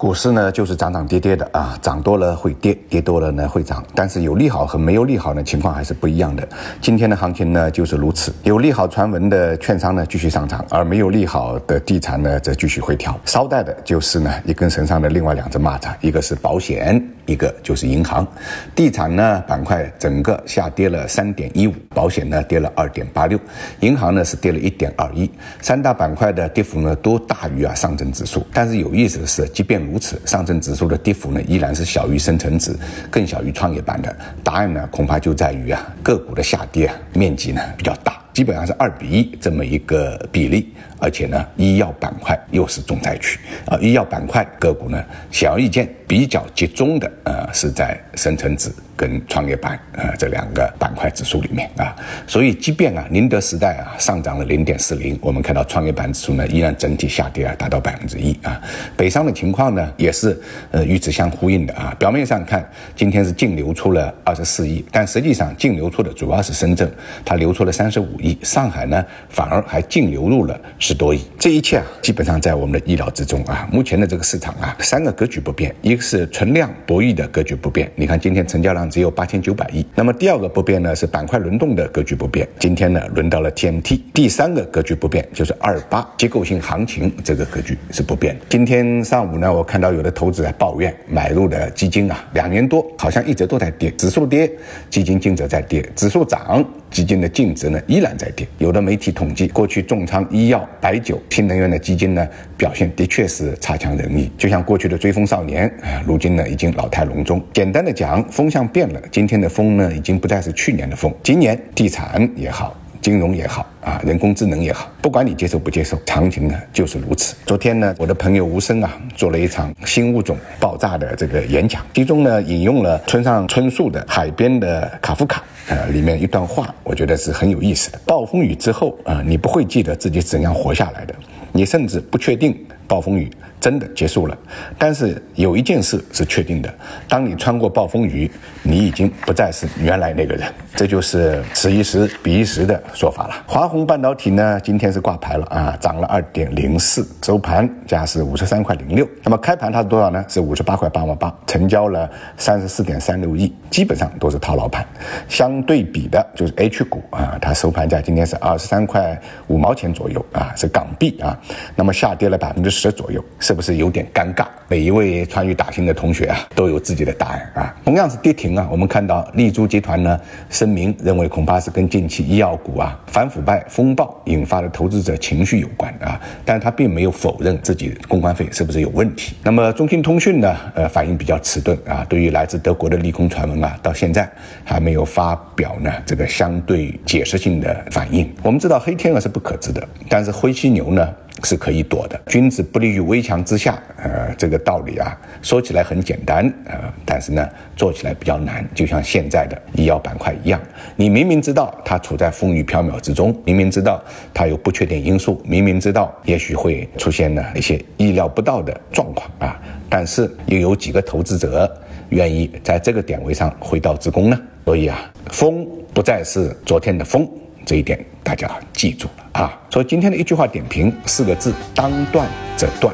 股市呢，就是涨涨跌跌的啊，涨多了会跌，跌多了呢会涨，但是有利好和没有利好呢情况还是不一样的。今天的行情呢就是如此，有利好传闻的券商呢继续上涨，而没有利好的地产呢则继续回调。捎带的就是呢一根绳上的另外两只蚂蚱，一个是保险，一个就是银行。地产呢板块整个下跌了三点一五，保险呢跌了二点八六，银行呢是跌了一点二一。三大板块的跌幅呢都大于啊上证指数，但是有意思的是，即便如此，上证指数的跌幅呢依然是小于深成指，更小于创业板的。答案呢恐怕就在于啊个股的下跌面积呢比较大，基本上是二比一这么一个比例，而且呢医药板块又是重灾区啊，医药板块个股呢显而易见比较集中的呃是在深成指。跟创业板呃这两个板块指数里面啊，所以即便啊宁德时代啊上涨了零点四零，我们看到创业板指数呢依然整体下跌啊达到百分之一啊，北上的情况呢也是呃与此相呼应的啊。表面上看今天是净流出了二十四亿，但实际上净流出的主要是深圳，它流出了三十五亿，上海呢反而还净流入了十多亿。这一切啊基本上在我们的意料之中啊。目前的这个市场啊三个格局不变，一个是存量博弈的格局不变，你看今天成交量。只有八千九百亿。那么第二个不变呢是板块轮动的格局不变。今天呢轮到了 TMT。第三个格局不变就是二八结构性行情这个格局是不变的。今天上午呢我看到有的投资在抱怨买入的基金啊两年多好像一直都在跌，指数跌，基金净值在跌；指数涨，基金的净值呢依然在跌。有的媒体统计，过去重仓医药、白酒、新能源的基金呢表现的确是差强人意。就像过去的追风少年，啊如今呢已经老态龙钟。简单的讲，风向。变了，今天的风呢，已经不再是去年的风。今年地产也好，金融也好啊，人工智能也好，不管你接受不接受，场景呢就是如此。昨天呢，我的朋友吴声啊，做了一场新物种爆炸的这个演讲，其中呢引用了村上春树的《海边的卡夫卡》啊里面一段话，我觉得是很有意思的。暴风雨之后啊，你不会记得自己怎样活下来的，你甚至不确定。暴风雨真的结束了，但是有一件事是确定的：当你穿过暴风雨，你已经不再是原来那个人。这就是此一时彼一时的说法了。华虹半导体呢，今天是挂牌了啊，涨了二点零四，收盘价是五十三块零六。那么开盘它是多少呢？是五十八块八毛八，成交了三十四点三六亿，基本上都是套牢盘。相对比的就是 H 股啊，它收盘价今天是二十三块五毛钱左右啊，是港币啊，那么下跌了百分之十。十左右，是不是有点尴尬？每一位参与打新的同学啊，都有自己的答案啊。同样是跌停啊，我们看到丽珠集团呢声明认为，恐怕是跟近期医药股啊反腐败风暴引发的投资者情绪有关啊。但是他并没有否认自己公关费是不是有问题。那么中兴通讯呢，呃，反应比较迟钝啊。对于来自德国的利空传闻啊，到现在还没有发表呢这个相对解释性的反应。我们知道黑天鹅是不可知的，但是灰犀牛呢？是可以躲的，君子不立于危墙之下。呃，这个道理啊，说起来很简单，呃，但是呢，做起来比较难。就像现在的医药板块一样，你明明知道它处在风雨飘渺之中，明明知道它有不确定因素，明明知道也许会出现呢一些意料不到的状况啊，但是又有几个投资者愿意在这个点位上回到自宫呢？所以啊，风不再是昨天的风。这一点大家记住了啊！所以今天的一句话点评四个字：当断则断。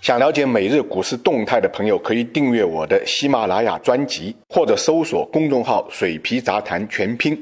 想了解每日股市动态的朋友，可以订阅我的喜马拉雅专辑，或者搜索公众号“水皮杂谈全拼”。